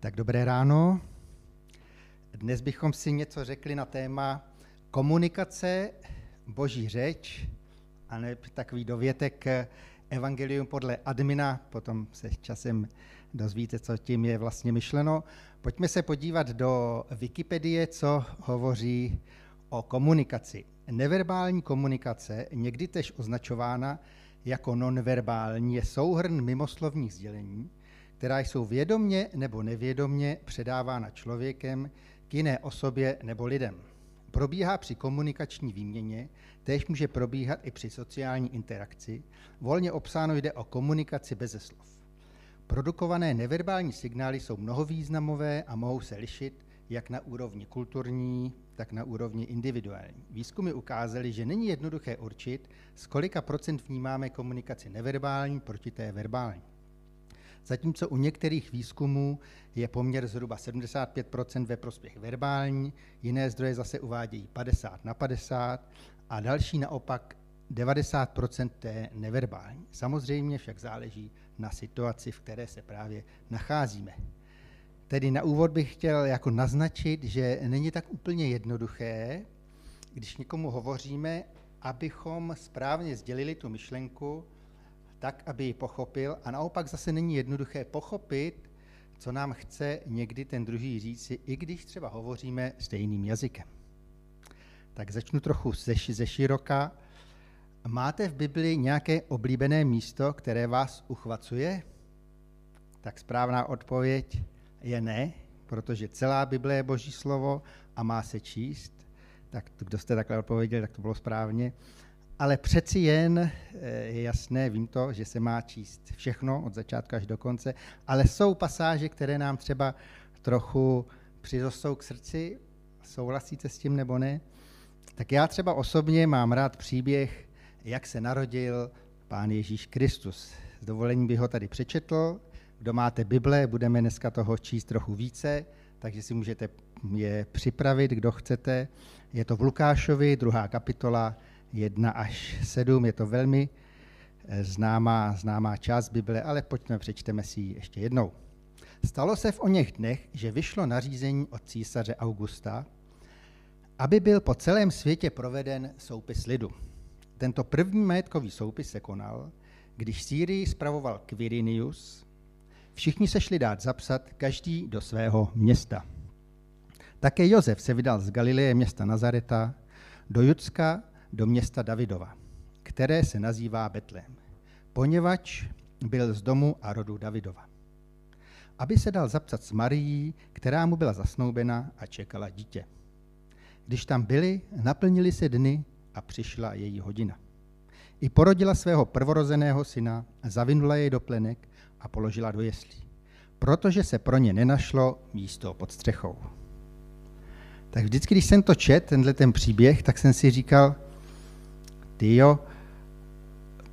Tak dobré ráno. Dnes bychom si něco řekli na téma komunikace, boží řeč, a ne takový dovětek Evangelium podle admina, potom se časem dozvíte, co tím je vlastně myšleno. Pojďme se podívat do Wikipedie, co hovoří o komunikaci. Neverbální komunikace, někdy tež označována jako nonverbální, je souhrn mimoslovních sdělení, která jsou vědomně nebo nevědomně předávána člověkem k jiné osobě nebo lidem. Probíhá při komunikační výměně, též může probíhat i při sociální interakci. Volně obsáno jde o komunikaci beze slov. Produkované neverbální signály jsou mnohovýznamové a mohou se lišit jak na úrovni kulturní, tak na úrovni individuální. Výzkumy ukázaly, že není jednoduché určit, z kolika procent vnímáme komunikaci neverbální proti té verbální zatímco u některých výzkumů je poměr zhruba 75% ve prospěch verbální, jiné zdroje zase uvádějí 50 na 50 a další naopak 90% té neverbální. Samozřejmě však záleží na situaci, v které se právě nacházíme. Tedy na úvod bych chtěl jako naznačit, že není tak úplně jednoduché, když někomu hovoříme, abychom správně sdělili tu myšlenku, tak, aby ji pochopil. A naopak zase není jednoduché pochopit, co nám chce někdy ten druhý říci, i když třeba hovoříme stejným jazykem. Tak začnu trochu ze, ze široka. Máte v Bibli nějaké oblíbené místo, které vás uchvacuje? Tak správná odpověď je ne, protože celá Bible je Boží slovo a má se číst. Tak kdo jste takhle odpověděli, tak to bylo správně ale přeci jen eh, je jasné, vím to, že se má číst všechno od začátku až do konce, ale jsou pasáže, které nám třeba trochu přizostou k srdci, souhlasíte s tím nebo ne? Tak já třeba osobně mám rád příběh, jak se narodil Pán Ježíš Kristus. S dovolením bych ho tady přečetl. Kdo máte Bible, budeme dneska toho číst trochu více, takže si můžete je připravit, kdo chcete. Je to v Lukášovi, druhá kapitola, 1 až 7. Je to velmi eh, známá, známá část Bible, ale pojďme, přečteme si ji ještě jednou. Stalo se v o něch dnech, že vyšlo nařízení od císaře Augusta, aby byl po celém světě proveden soupis lidu. Tento první majetkový soupis se konal, když Sýrii spravoval Quirinius. Všichni se šli dát zapsat, každý do svého města. Také Josef se vydal z Galileje města Nazareta do Judska do města Davidova, které se nazývá Betlém, poněvadž byl z domu a rodu Davidova. Aby se dal zapsat s Marií, která mu byla zasnoubena a čekala dítě. Když tam byli, naplnili se dny a přišla její hodina. I porodila svého prvorozeného syna, zavinula jej do plenek a položila do jeslí, protože se pro ně nenašlo místo pod střechou. Tak vždycky, když jsem to čet, tenhle ten příběh, tak jsem si říkal, jo,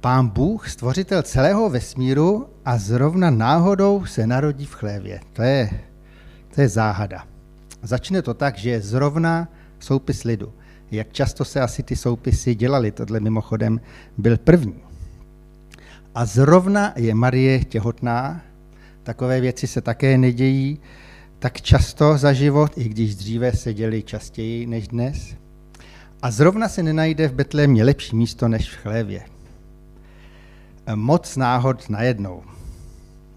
pán Bůh, stvořitel celého vesmíru a zrovna náhodou se narodí v chlévě. To je, to je záhada. Začne to tak, že je zrovna soupis lidu. Jak často se asi ty soupisy dělaly, tohle mimochodem byl první. A zrovna je Marie těhotná, takové věci se také nedějí tak často za život, i když dříve se děli častěji než dnes. A zrovna se nenajde v Betlémě lepší místo než v chlévě. Moc náhod najednou.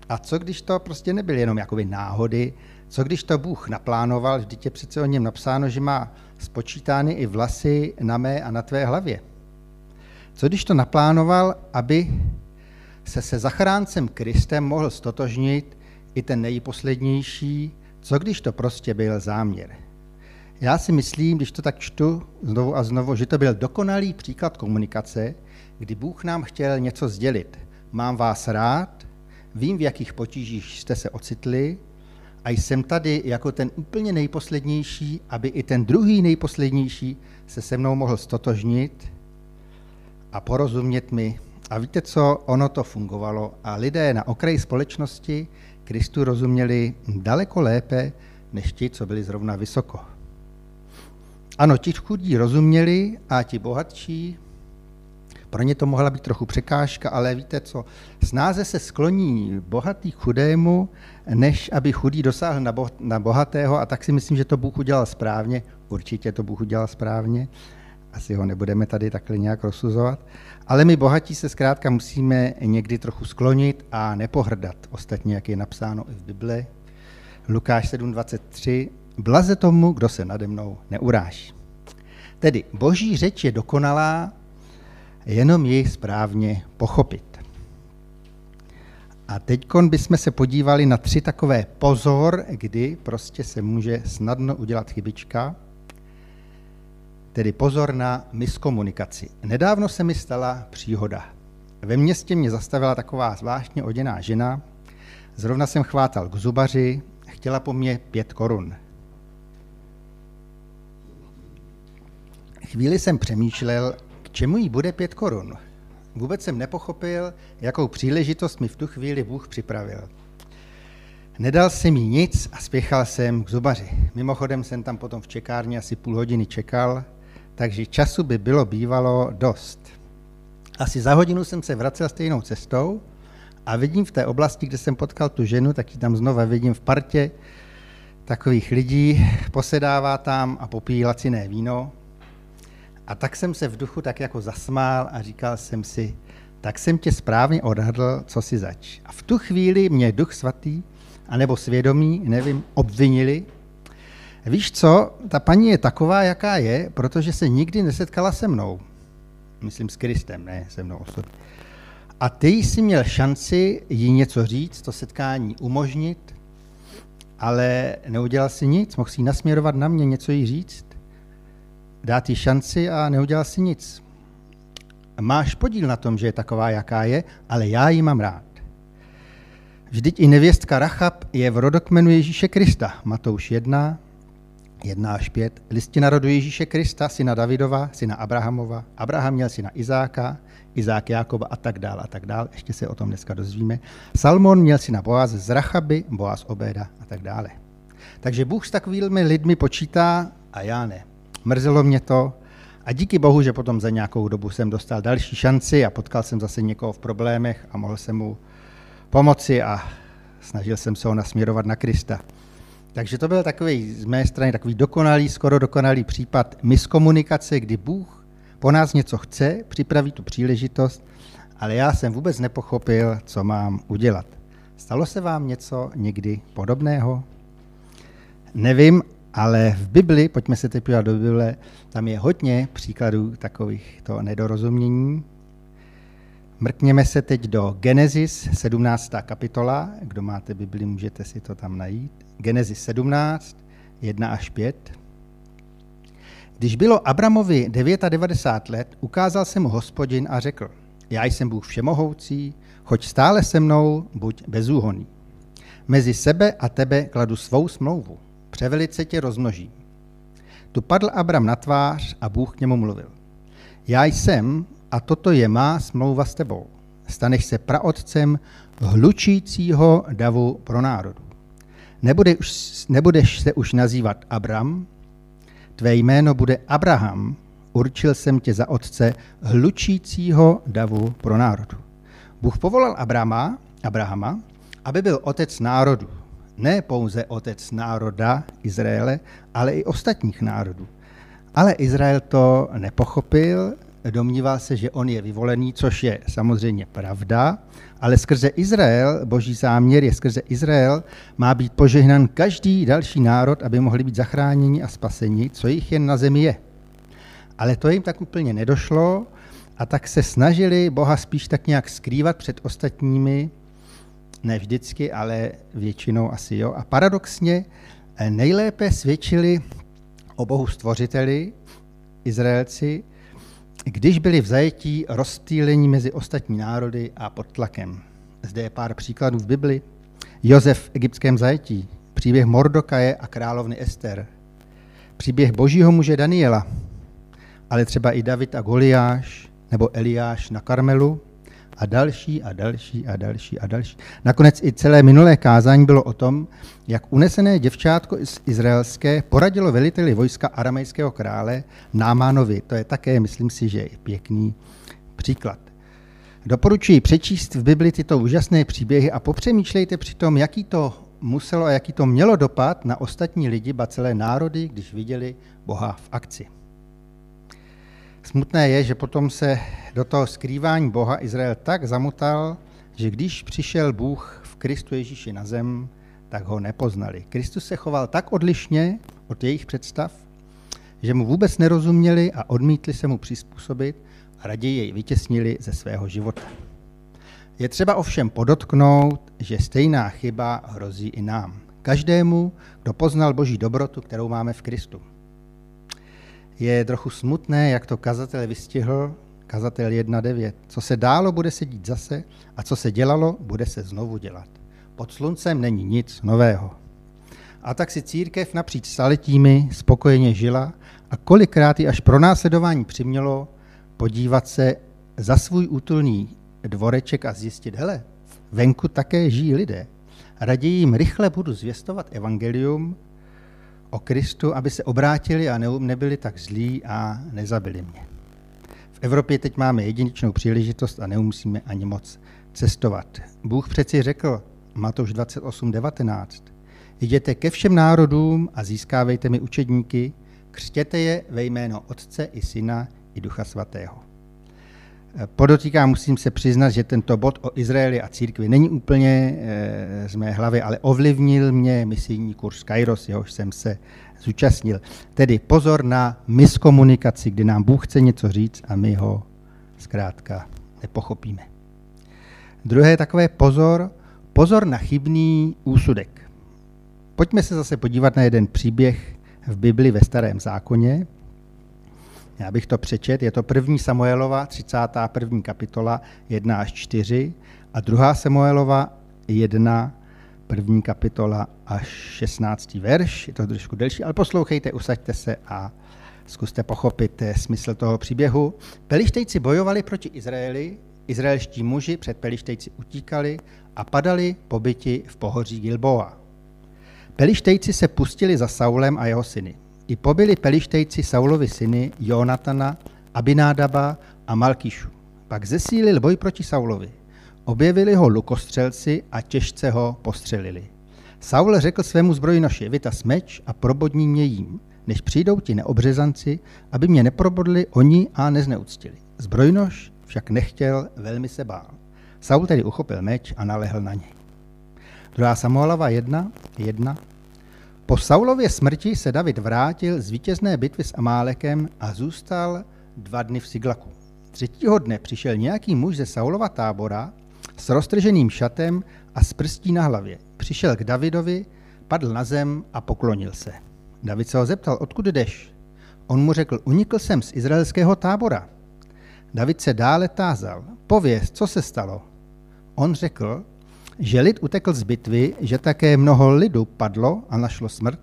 A co když to prostě nebyly jenom jakoby náhody, co když to Bůh naplánoval, vždyť je přece o něm napsáno, že má spočítány i vlasy na mé a na tvé hlavě. Co když to naplánoval, aby se se zachráncem Kristem mohl stotožnit i ten nejposlednější, co když to prostě byl záměr. Já si myslím, když to tak čtu znovu a znovu, že to byl dokonalý příklad komunikace, kdy Bůh nám chtěl něco sdělit. Mám vás rád, vím, v jakých potížích jste se ocitli a jsem tady jako ten úplně nejposlednější, aby i ten druhý nejposlednější se se mnou mohl stotožnit a porozumět mi. A víte co, ono to fungovalo a lidé na okraji společnosti Kristu rozuměli daleko lépe, než ti, co byli zrovna vysoko. Ano, ti chudí rozuměli a ti bohatší Pro ně to mohla být trochu překážka, ale víte co, snáze se skloní bohatý chudému, než aby chudý dosáhl na, bo- na bohatého a tak si myslím, že to Bůh udělal správně. Určitě to Bůh udělal správně. Asi ho nebudeme tady takhle nějak rozsuzovat. Ale my bohatí se zkrátka musíme někdy trochu sklonit a nepohrdat. Ostatně, jak je napsáno i v Bible, Lukáš 7.23, blaze tomu, kdo se nade mnou neuráží. Tedy boží řeč je dokonalá, jenom ji správně pochopit. A teď bychom se podívali na tři takové pozor, kdy prostě se může snadno udělat chybička, tedy pozor na miskomunikaci. Nedávno se mi stala příhoda. Ve městě mě zastavila taková zvláštně oděná žena, zrovna jsem chvátal k zubaři, chtěla po mně pět korun. Chvíli jsem přemýšlel, k čemu jí bude pět korun. Vůbec jsem nepochopil, jakou příležitost mi v tu chvíli Bůh připravil. Nedal jsem jí nic a spěchal jsem k zubaři. Mimochodem jsem tam potom v čekárně asi půl hodiny čekal, takže času by bylo bývalo dost. Asi za hodinu jsem se vracel stejnou cestou a vidím v té oblasti, kde jsem potkal tu ženu, tak ji tam znova vidím v partě takových lidí, posedává tam a popíjí laciné víno. A tak jsem se v duchu tak jako zasmál a říkal jsem si, tak jsem tě správně odhadl, co si zač. A v tu chvíli mě duch svatý, anebo svědomí, nevím, obvinili. Víš co, ta paní je taková, jaká je, protože se nikdy nesetkala se mnou. Myslím s Kristem, ne se mnou osobně. A ty jsi měl šanci jí něco říct, to setkání umožnit, ale neudělal si nic, mohl si nasměrovat na mě, něco jí říct, dát jí šanci a neudělal si nic. Máš podíl na tom, že je taková, jaká je, ale já ji mám rád. Vždyť i nevěstka Rachab je v rodokmenu Ježíše Krista. Matouš 1, 1 až 5. Listina rodu Ježíše Krista, syna Davidova, syna Abrahamova. Abraham měl syna Izáka, Izák Jákoba a tak dále a tak dále. Ještě se o tom dneska dozvíme. Salmon měl syna Boaz z Rachaby, Boaz Obeda a tak dále. Takže Bůh s takovými lidmi počítá a já ne. Mrzelo mě to a díky bohu, že potom za nějakou dobu jsem dostal další šanci a potkal jsem zase někoho v problémech a mohl jsem mu pomoci a snažil jsem se ho nasměrovat na Krista. Takže to byl takový z mé strany takový dokonalý, skoro dokonalý případ miskomunikace, kdy Bůh po nás něco chce, připraví tu příležitost, ale já jsem vůbec nepochopil, co mám udělat. Stalo se vám něco někdy podobného? Nevím, ale v Bibli, pojďme se teď do Bible, tam je hodně příkladů takovýchto nedorozumění. Mrkněme se teď do Genesis 17. kapitola. Kdo máte Bibli, můžete si to tam najít. Genesis 17, 1 až 5. Když bylo Abramovi 99 let, ukázal se mu hospodin a řekl, já jsem Bůh všemohoucí, choď stále se mnou, buď bezúhoný. Mezi sebe a tebe kladu svou smlouvu. Převelice tě rozmnožím. Tu padl Abram na tvář a Bůh k němu mluvil. Já jsem a toto je má smlouva s tebou. Staneš se praotcem hlučícího davu pro národu. Nebudeš, nebudeš se už nazývat Abram, tvé jméno bude Abraham, určil jsem tě za otce hlučícího davu pro národu. Bůh povolal Abrama, Abrahama, aby byl otec národu. Ne pouze otec národa Izraele, ale i ostatních národů. Ale Izrael to nepochopil, domníval se, že on je vyvolený, což je samozřejmě pravda, ale skrze Izrael, boží záměr je skrze Izrael, má být požehnan každý další národ, aby mohli být zachráněni a spaseni, co jich jen na zemi je. Ale to jim tak úplně nedošlo a tak se snažili Boha spíš tak nějak skrývat před ostatními, ne vždycky, ale většinou asi jo. A paradoxně eh, nejlépe svědčili o Bohu stvořiteli, Izraelci, když byli v zajetí rozptýlení mezi ostatní národy a pod tlakem. Zde je pár příkladů v Bibli. Josef v egyptském zajetí, příběh Mordokaje a královny Ester, příběh božího muže Daniela, ale třeba i David a Goliáš, nebo Eliáš na Karmelu, a další a další a další a další. Nakonec i celé minulé kázání bylo o tom, jak unesené děvčátko z izraelské poradilo veliteli vojska aramejského krále Námánovi. To je také, myslím si, že je pěkný příklad. Doporučuji přečíst v Bibli tyto úžasné příběhy a popřemýšlejte přitom, jaký to muselo a jaký to mělo dopad na ostatní lidi, ba celé národy, když viděli Boha v akci. Smutné je, že potom se do toho skrývání Boha Izrael tak zamotal, že když přišel Bůh v Kristu Ježíši na zem, tak ho nepoznali. Kristus se choval tak odlišně od jejich představ, že mu vůbec nerozuměli a odmítli se mu přizpůsobit a raději jej vytěsnili ze svého života. Je třeba ovšem podotknout, že stejná chyba hrozí i nám. Každému, kdo poznal Boží dobrotu, kterou máme v Kristu. Je trochu smutné, jak to kazatel vystihl, kazatel 1.9. Co se dálo, bude se dít zase a co se dělalo, bude se znovu dělat. Pod sluncem není nic nového. A tak si církev napříč staletími spokojeně žila a kolikrát ji až pro následování přimělo podívat se za svůj útulný dvoreček a zjistit, hele, venku také žijí lidé. Raději jim rychle budu zvěstovat evangelium o Kristu, aby se obrátili a nebyli tak zlí a nezabili mě. V Evropě teď máme jedinečnou příležitost a nemusíme ani moc cestovat. Bůh přeci řekl, Matouš 28.19, jděte ke všem národům a získávejte mi učedníky, křtěte je ve jméno Otce i Syna i Ducha Svatého. Podotýkám, musím se přiznat, že tento bod o Izraeli a církvi není úplně e, z mé hlavy, ale ovlivnil mě misijní kurz Kairos, jehož jsem se zúčastnil. Tedy pozor na miskomunikaci, kdy nám Bůh chce něco říct a my ho zkrátka nepochopíme. Druhé takové pozor, pozor na chybný úsudek. Pojďme se zase podívat na jeden příběh v Bibli ve Starém zákoně, já bych to přečet, je to první Samuelova, 31. kapitola, 1 až 4 a druhá Samuelova, 1, první kapitola až 16. verš. Je to trošku delší, ale poslouchejte, usaďte se a zkuste pochopit eh, smysl toho příběhu. Pelištejci bojovali proti Izraeli, izraelští muži před Pelištejci utíkali a padali pobyti v pohoří Gilboa. Pelištejci se pustili za Saulem a jeho syny. I pobili pelištejci Saulovi syny Jonatana, Abinádaba a Malkíšu. Pak zesílil boj proti Saulovi. Objevili ho lukostřelci a těžce ho postřelili. Saul řekl svému zbrojnoši, vytaz meč a probodní mě jím, než přijdou ti neobřezanci, aby mě neprobodli oni a nezneuctili. Zbrojnoš však nechtěl, velmi se bál. Saul tedy uchopil meč a nalehl na něj. Druhá Samuelova 1, 1 po Saulově smrti se David vrátil z vítězné bitvy s Amálekem a zůstal dva dny v Siglaku. Třetího dne přišel nějaký muž ze Saulova tábora s roztrženým šatem a s prstí na hlavě. Přišel k Davidovi, padl na zem a poklonil se. David se ho zeptal, odkud jdeš? On mu řekl, unikl jsem z izraelského tábora. David se dále tázal, pověz, co se stalo? On řekl, že lid utekl z bitvy, že také mnoho lidu padlo a našlo smrt,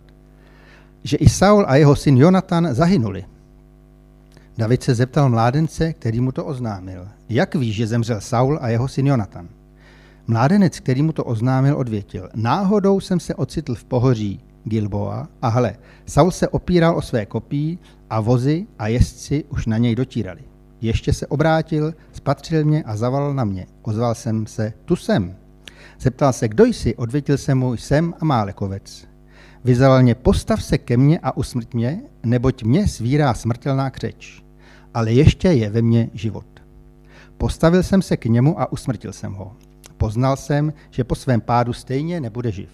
že i Saul a jeho syn Jonatan zahynuli. David se zeptal mládence, který mu to oznámil. Jak víš, že zemřel Saul a jeho syn Jonatan? Mládenec, který mu to oznámil, odvětil. Náhodou jsem se ocitl v pohoří Gilboa a hle, Saul se opíral o své kopí a vozy a jezdci už na něj dotírali. Ještě se obrátil, spatřil mě a zavolal na mě. Ozval jsem se, tu jsem. Zeptal se, kdo jsi, odvětil se mu, jsem a Málekovec. Vyzval mě, postav se ke mně a usmrt mě, neboť mě svírá smrtelná křeč, ale ještě je ve mně život. Postavil jsem se k němu a usmrtil jsem ho. Poznal jsem, že po svém pádu stejně nebude živ.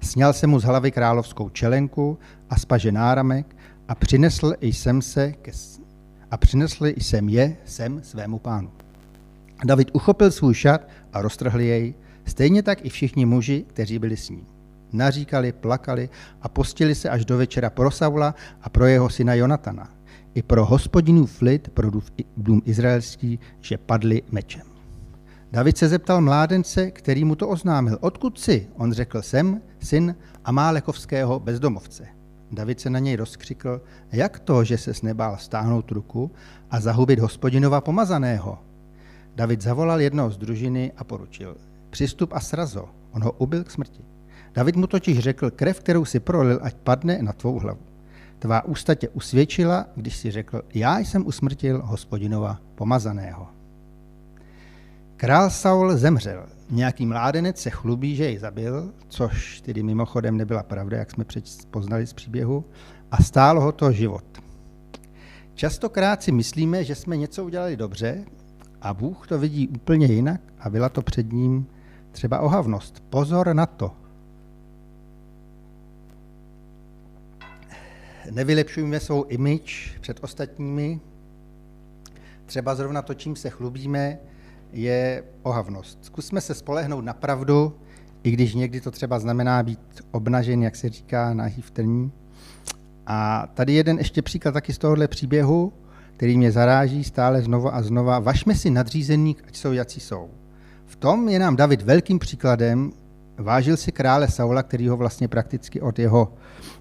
Sněl jsem mu z hlavy královskou čelenku a spaže náramek a přinesl jsem se ke, a přinesl jsem je sem svému pánu. David uchopil svůj šat a roztrhl jej, Stejně tak i všichni muži, kteří byli s ním. Naříkali, plakali a postili se až do večera pro Saula a pro jeho syna Jonatana. I pro hospodinův lid, pro dům izraelský, že padli mečem. David se zeptal mládence, který mu to oznámil. Odkud jsi? On řekl, jsem syn Amálekovského bezdomovce. David se na něj rozkřikl, jak to, že se nebál stáhnout ruku a zahubit hospodinova pomazaného. David zavolal jednoho z družiny a poručil, Přistup a srazo, on ho ubil k smrti. David mu totiž řekl, krev, kterou si prolil, ať padne na tvou hlavu. tvá ústa tě usvědčila, když si řekl, já jsem usmrtil hospodinova pomazaného. Král Saul zemřel. Nějaký mládenec se chlubí, že jej zabil, což tedy mimochodem nebyla pravda, jak jsme poznali z příběhu, a stálo ho to život. Častokrát si myslíme, že jsme něco udělali dobře a Bůh to vidí úplně jinak a byla to před ním třeba ohavnost. Pozor na to. Nevylepšujeme svou image před ostatními. Třeba zrovna to, čím se chlubíme, je ohavnost. Zkusme se spolehnout na pravdu, i když někdy to třeba znamená být obnažen, jak se říká, na v trní. A tady jeden ještě příklad taky z tohohle příběhu, který mě zaráží stále znova a znova. Vašme si nadřízený, ať jsou, jací jsou. V tom je nám David velkým příkladem. Vážil si krále Saula, který ho vlastně prakticky od jeho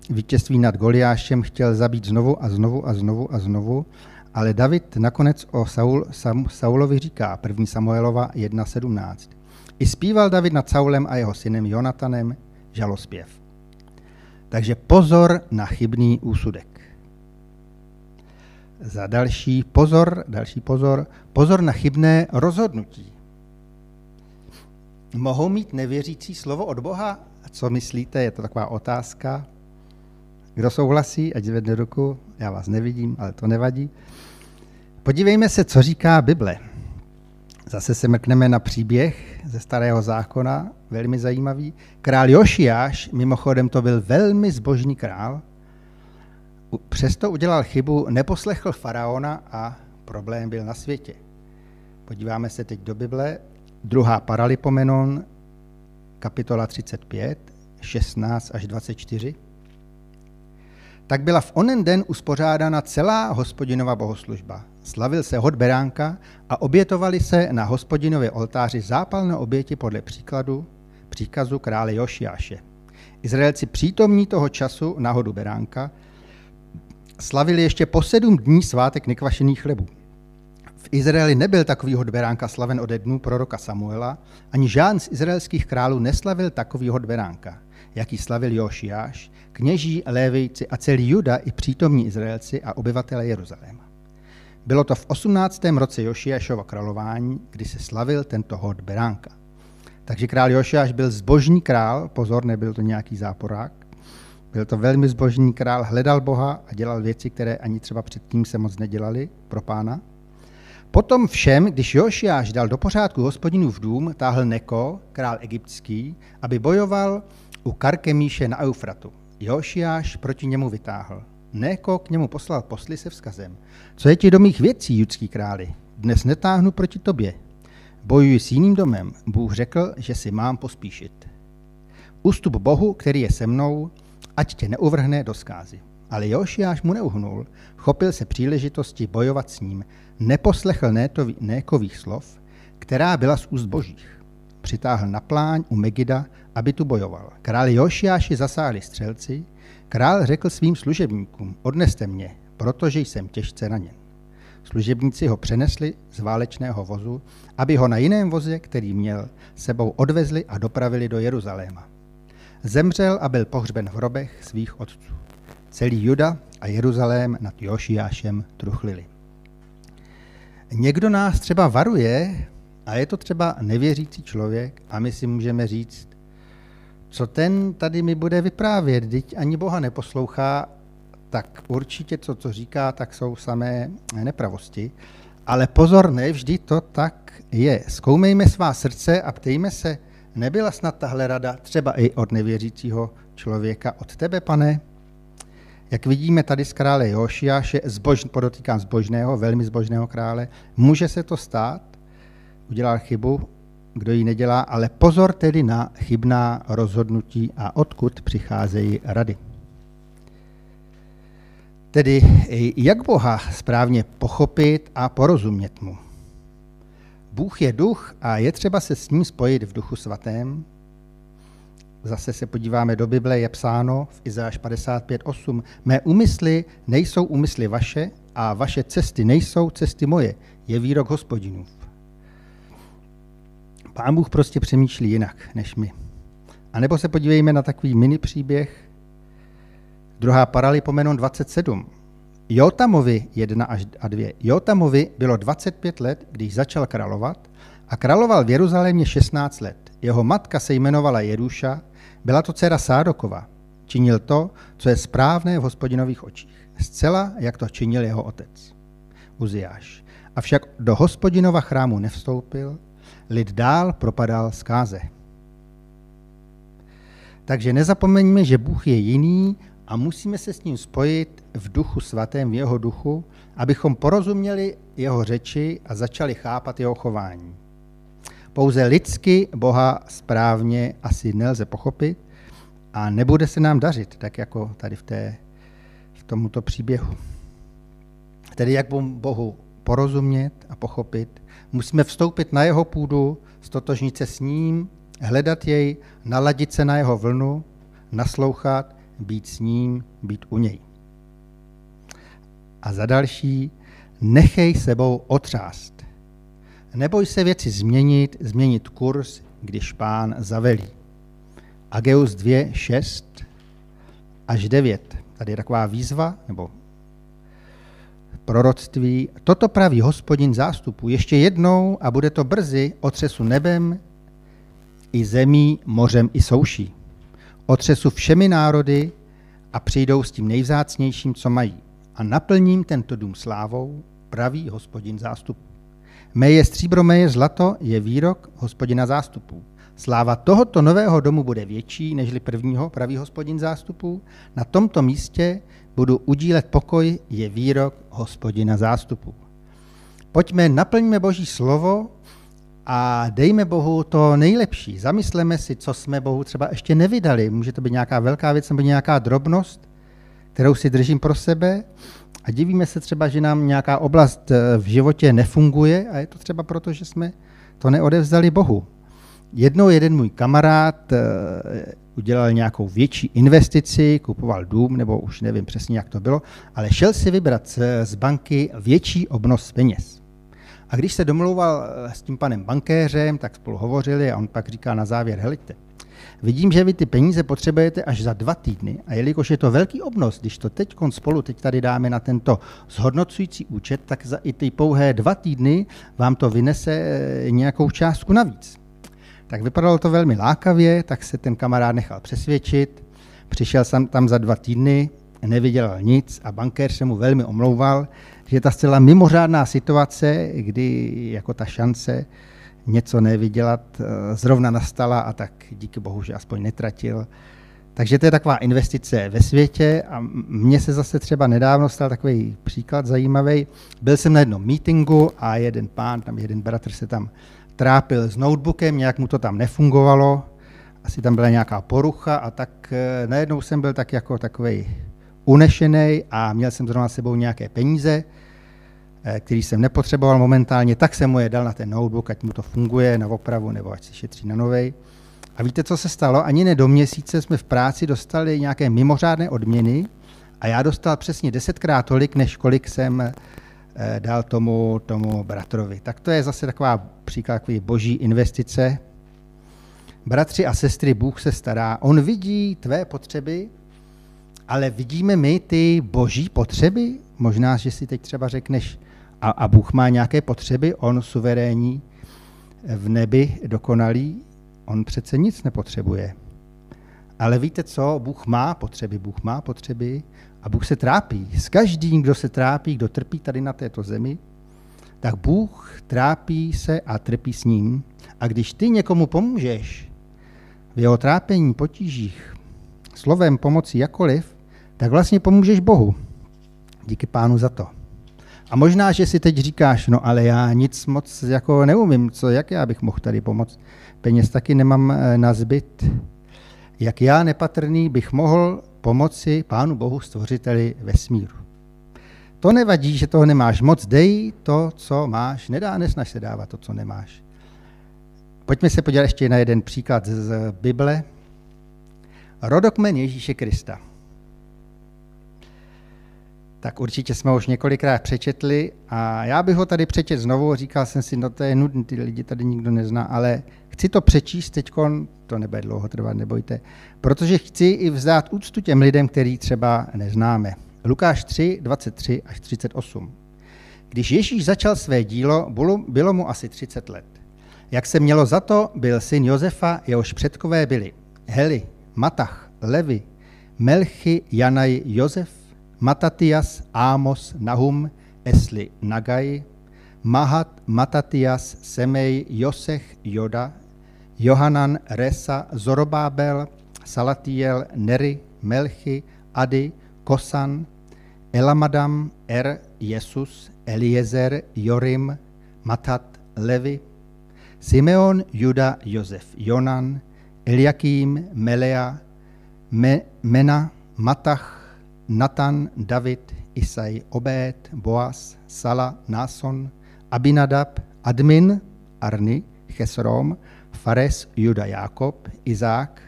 vítězství nad Goliášem chtěl zabít znovu a znovu a znovu a znovu. Ale David nakonec o Saul, Sam, Saulovi říká, 1. Samuelova 1.17. I zpíval David nad Saulem a jeho synem Jonatanem žalospěv. Takže pozor na chybný úsudek. Za další pozor, další pozor, pozor na chybné rozhodnutí. Mohou mít nevěřící slovo od Boha? Co myslíte? Je to taková otázka. Kdo souhlasí, ať zvedne ruku. Já vás nevidím, ale to nevadí. Podívejme se, co říká Bible. Zase se mrkneme na příběh ze Starého zákona, velmi zajímavý. Král Jošiáš, mimochodem to byl velmi zbožný král, přesto udělal chybu, neposlechl faraona a problém byl na světě. Podíváme se teď do Bible. Druhá Paralipomenon, kapitola 35, 16 až 24 tak byla v onen den uspořádána celá hospodinova bohoslužba. Slavil se hod beránka a obětovali se na hospodinově oltáři zápalné oběti podle příkladu, příkazu krále Jošiáše. Izraelci přítomní toho času na hodu beránka slavili ještě po sedm dní svátek nekvašených chlebů. V Izraeli nebyl takový hod beránka slaven ode dnů proroka Samuela, ani žádný z izraelských králů neslavil takový hod beránka, jaký slavil Jošiáš, kněží, lévejci a celý Juda i přítomní Izraelci a obyvatele Jeruzaléma. Bylo to v 18. roce Jošiášova králování, kdy se slavil tento hod Beránka. Takže král Jošiáš byl zbožný král, pozor, nebyl to nějaký záporák, byl to velmi zbožný král, hledal Boha a dělal věci, které ani třeba předtím se moc nedělali pro pána. Potom všem, když Jošiáš dal do pořádku hospodinu v dům, táhl Neko, král egyptský, aby bojoval u Karkemíše na Eufratu. Jošiáš proti němu vytáhl. Neko k němu poslal posly se vzkazem. Co je ti do mých věcí, judský králi? Dnes netáhnu proti tobě. Bojuji s jiným domem. Bůh řekl, že si mám pospíšit. Ustup Bohu, který je se mnou, ať tě neuvrhne do skázy. Ale Jošiáš mu neuhnul, chopil se příležitosti bojovat s ním, neposlechl Nétovi, Nékových slov, která byla z úst božích. Přitáhl na pláň u Megida, aby tu bojoval. Král Jošiáši zasáhli střelci, král řekl svým služebníkům, odneste mě, protože jsem těžce raněn. Služebníci ho přenesli z válečného vozu, aby ho na jiném voze, který měl, sebou odvezli a dopravili do Jeruzaléma. Zemřel a byl pohřben v hrobech svých otců. Celý Juda a Jeruzalém nad Jošiášem truchlili. Někdo nás třeba varuje, a je to třeba nevěřící člověk, a my si můžeme říct, co ten tady mi bude vyprávět, teď ani Boha neposlouchá, tak určitě to, co říká, tak jsou samé nepravosti. Ale pozor, ne vždy to tak je. Zkoumejme svá srdce a ptejme se, nebyla snad tahle rada třeba i od nevěřícího člověka, od tebe, pane? Jak vidíme tady z krále Jošiáše, zbož, podotýkám zbožného, velmi zbožného krále, může se to stát, udělal chybu, kdo ji nedělá, ale pozor tedy na chybná rozhodnutí a odkud přicházejí rady. Tedy jak Boha správně pochopit a porozumět mu. Bůh je duch a je třeba se s ním spojit v duchu svatém. Zase se podíváme do Bible, je psáno v Izáš 55.8. Mé úmysly nejsou úmysly vaše a vaše cesty nejsou cesty moje, je výrok hospodinův. Pán Bůh prostě přemýšlí jinak než my. A nebo se podívejme na takový mini příběh. Druhá paralipomenon 27. Jotamovi 1 až a 2. Jotamovi bylo 25 let, když začal královat a královal v Jeruzalémě 16 let. Jeho matka se jmenovala Jeruša, byla to dcera Sádokova. Činil to, co je správné v hospodinových očích. Zcela, jak to činil jeho otec. Uziáš. Avšak do hospodinova chrámu nevstoupil, lid dál propadal zkáze. Takže nezapomeňme, že Bůh je jiný a musíme se s ním spojit v duchu svatém, v jeho duchu, abychom porozuměli jeho řeči a začali chápat jeho chování. Pouze lidsky Boha správně asi nelze pochopit a nebude se nám dařit, tak jako tady v, té, v tomuto příběhu. Tedy jak Bohu porozumět a pochopit, musíme vstoupit na jeho půdu, stotožnit se s ním, hledat jej, naladit se na jeho vlnu, naslouchat, být s ním, být u něj. A za další, nechej sebou otřást. Neboj se věci změnit, změnit kurz, když pán zavelí. Ageus 2, 6 až 9. Tady je taková výzva, nebo proroctví. Toto praví hospodin zástupu ještě jednou a bude to brzy otřesu nebem i zemí, mořem i souší. Otřesu všemi národy a přijdou s tím nejvzácnějším, co mají. A naplním tento dům slávou, praví hospodin zástupu. Meje stříbro, meje zlato je výrok hospodina zástupů. Sláva tohoto nového domu bude větší nežli prvního, pravý hospodin zástupů. Na tomto místě budu udílet pokoj, je výrok hospodina zástupů. Pojďme, naplňme Boží slovo a dejme Bohu to nejlepší. Zamysleme si, co jsme Bohu třeba ještě nevydali. Může to být nějaká velká věc nebo nějaká drobnost, kterou si držím pro sebe a divíme se třeba, že nám nějaká oblast eh, v životě nefunguje a je to třeba proto, že jsme to neodevzdali Bohu. Jednou jeden můj kamarád eh, udělal nějakou větší investici, kupoval dům, nebo už nevím přesně, jak to bylo, ale šel si vybrat z banky větší obnos peněz. A když se domlouval eh, s tím panem bankéřem, tak spolu hovořili a on pak říká na závěr, helejte, Vidím, že vy ty peníze potřebujete až za dva týdny a jelikož je to velký obnos, když to teď spolu teď tady dáme na tento zhodnocující účet, tak za i ty pouhé dva týdny vám to vynese eh, nějakou částku navíc. Tak vypadalo to velmi lákavě, tak se ten kamarád nechal přesvědčit, přišel jsem tam za dva týdny, nevydělal nic a bankér se mu velmi omlouval, že ta zcela mimořádná situace, kdy jako ta šance něco nevydělat eh, zrovna nastala a tak díky bohu, že aspoň netratil. Takže to je taková investice ve světě a mně se zase třeba nedávno stal takový příklad zajímavý. Byl jsem na jednom meetingu a jeden pán, tam jeden bratr se tam trápil s notebookem, nějak mu to tam nefungovalo, asi tam byla nějaká porucha a tak eh, najednou jsem byl tak jako takový unešený a měl jsem zrovna s sebou nějaké peníze, který jsem nepotřeboval momentálně, tak jsem mu je dal na ten notebook, ať mu to funguje na opravu nebo ať si šetří na novej. A víte, co se stalo? Ani ne do měsíce jsme v práci dostali nějaké mimořádné odměny a já dostal přesně desetkrát tolik, než kolik jsem eh, dal tomu, tomu bratrovi. Tak to je zase taková příklad takový boží investice. Bratři a sestry, Bůh se stará. On vidí tvé potřeby, ale vidíme my ty boží potřeby? Možná, že si teď třeba řekneš, a, a Bůh má nějaké potřeby, on suverénní, v nebi dokonalý, on přece nic nepotřebuje. Ale víte co, Bůh má potřeby, Bůh má potřeby a Bůh se trápí. S každým, kdo se trápí, kdo trpí tady na této zemi, tak Bůh trápí se a trpí s ním. A když ty někomu pomůžeš v jeho trápení, potížích, slovem, pomocí jakoliv, tak vlastně pomůžeš Bohu. Díky pánu za to. A možná, že si teď říkáš, no ale já nic moc jako neumím, co, jak já bych mohl tady pomoct. Peněz taky nemám eh, na zbyt. Jak já nepatrný bych mohl pomoci Pánu Bohu stvořiteli vesmíru. To nevadí, že toho nemáš moc, dej to, co máš, nedá, nesnaž se dávat to, co nemáš. Pojďme se podívat ještě na jeden příklad z Bible. Rodokmen Ježíše Krista tak určitě jsme ho už několikrát přečetli a já bych ho tady přečet znovu, říkal jsem si, no to je nudný, ty lidi tady nikdo nezná, ale chci to přečíst teď to nebude dlouho trvat, nebojte. Protože chci i vzdát úctu těm lidem, který třeba neznáme. Lukáš 3, 23 až 38. Když Ježíš začal své dílo, bylo mu asi 30 let. Jak se mělo za to, byl syn Josefa, jehož předkové byli Heli, Matach, Levi, Melchy, Janaj, Josef, Matatias, Ámos, Nahum, Esli, Nagai, Mahat, Matatias, Semej, Josech, Joda, Johanan, Resa, Zorobábel, Salatiel, Neri, Melchy, Ady, Kosan, Elamadam, Er, Jesus, Eliezer, Jorim, Matat, Levi, Simeon, Juda, Josef, Jonan, Eliakim, Melea, Me, Mena, Matach, Natan, David, Isai, Obed, Boaz, Sala, Nason, Abinadab, Admin, Arni, Chesrom, Fares, Juda, Jakob, Izák,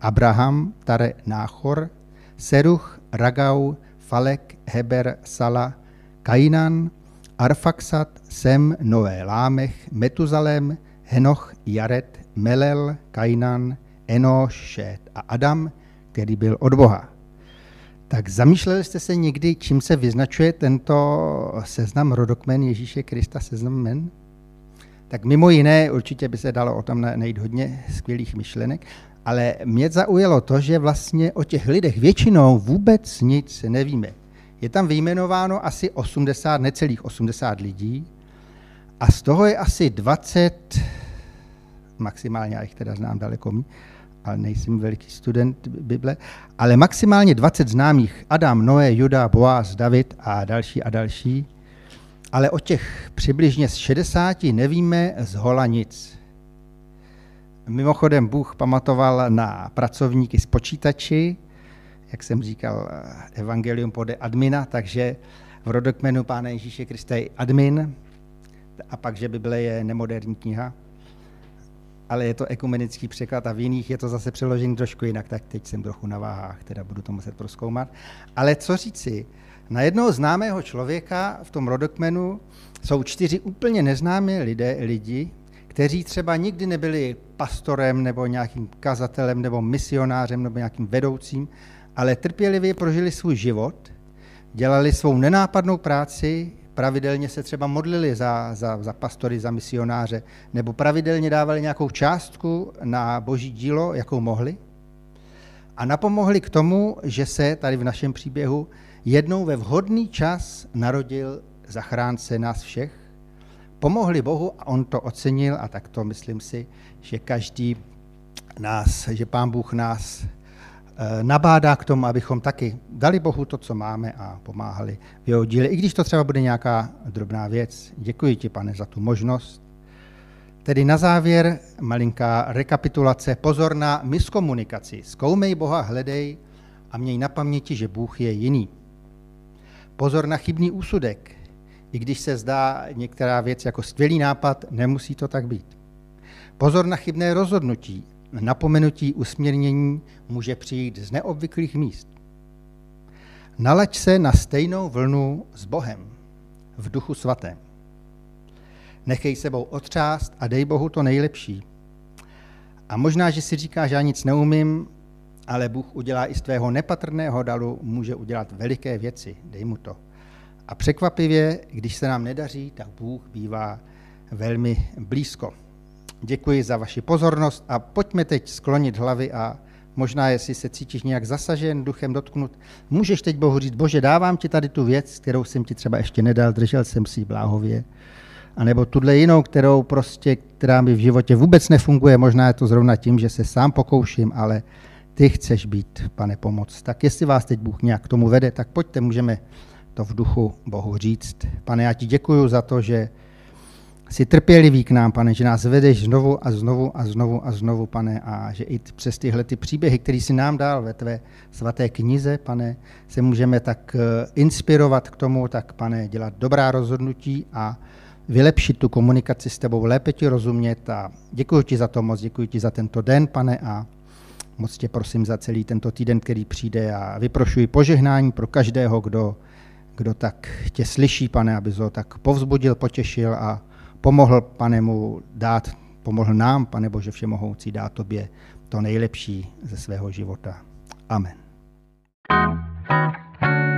Abraham, Tare, Náchor, Seruch, Ragau, Falek, Heber, Sala, Kainan, Arfaxat, Sem, Noé, Lámech, Metuzalem, Henoch, Jaret, Melel, Kainan, Enoš, Šet a Adam, který byl od Boha. Tak zamýšleli jste se někdy, čím se vyznačuje tento seznam rodokmen Ježíše Krista, seznam men? Tak mimo jiné, určitě by se dalo o tom najít hodně skvělých myšlenek, ale mě zaujalo to, že vlastně o těch lidech většinou vůbec nic nevíme. Je tam vyjmenováno asi 80, necelých 80 lidí a z toho je asi 20, maximálně, já jich teda znám daleko mý, ale nejsem veliký student Bible, ale maximálně 20 známých, Adam, Noé, Juda, Boaz, David a další a další, ale o těch přibližně z 60 nevíme z hola nic. Mimochodem Bůh pamatoval na pracovníky z počítači, jak jsem říkal, evangelium pode admina, takže v rodokmenu Pána Ježíše Krista je admin, a pak, že Bible je nemoderní kniha, ale je to ekumenický překlad a v jiných je to zase přeložený trošku jinak, tak teď jsem trochu na váhách, teda budu to muset proskoumat. Ale co říci, na jednoho známého člověka v tom rodokmenu jsou čtyři úplně neznámé lidé, lidi, kteří třeba nikdy nebyli pastorem nebo nějakým kazatelem nebo misionářem nebo nějakým vedoucím, ale trpělivě prožili svůj život, dělali svou nenápadnou práci, pravidelně se třeba modlili za, za, za pastory, za misionáře, nebo pravidelně dávali nějakou částku na boží dílo, jakou mohli. A napomohli k tomu, že se tady v našem příběhu jednou ve vhodný čas narodil zachránce nás všech. Pomohli Bohu a on to ocenil a tak to myslím si, že každý nás, že pán Bůh nás nabádá k tomu, abychom taky dali Bohu to, co máme a pomáhali v jeho díle, i když to třeba bude nějaká drobná věc. Děkuji ti, pane, za tu možnost. Tedy na závěr malinká rekapitulace. Pozor na miskomunikaci. Zkoumej Boha, hledej a měj na paměti, že Bůh je jiný. Pozor na chybný úsudek. I když se zdá některá věc jako skvělý nápad, nemusí to tak být. Pozor na chybné rozhodnutí napomenutí usměrnění může přijít z neobvyklých míst. Nalaď se na stejnou vlnu s Bohem v duchu svatém. Nechej sebou otřást a dej Bohu to nejlepší. A možná, že si říká, že já nic neumím, ale Bůh udělá i z tvého nepatrného dalu, může udělat veliké věci, dej mu to. A překvapivě, když se nám nedaří, tak Bůh bývá velmi blízko. Děkuji za vaši pozornost a pojďme teď sklonit hlavy a možná, jestli se cítíš nějak zasažen, duchem dotknut, můžeš teď Bohu říct, bože, dávám ti tady tu věc, kterou jsem ti třeba ještě nedal, držel jsem si bláhově, a nebo tuhle jinou, kterou prostě, která mi v životě vůbec nefunguje, možná je to zrovna tím, že se sám pokouším, ale ty chceš být, pane, pomoc. Tak jestli vás teď Bůh nějak k tomu vede, tak pojďte, můžeme to v duchu Bohu říct. Pane, já ti děkuji za to, že Jsi trpělivý k nám, pane, že nás vedeš znovu a znovu a znovu a znovu, pane, a že i přes tyhle ty příběhy, které jsi nám dal ve tvé svaté knize, pane, se můžeme tak eh, inspirovat k tomu, tak, pane, dělat dobrá rozhodnutí a vylepšit tu komunikaci s tebou, lépe ti rozumět a děkuji ti za to moc, děkuji ti za tento den, pane, a moc tě prosím za celý tento týden, který přijde a vyprošuji požehnání pro každého, kdo, kdo tak tě slyší, pane, aby ho tak povzbudil, potěšil a Pomohl, pane, mu dát, pomohl nám, pane Bože Všemohoucí, dát tobě to nejlepší ze svého života. Amen. thank you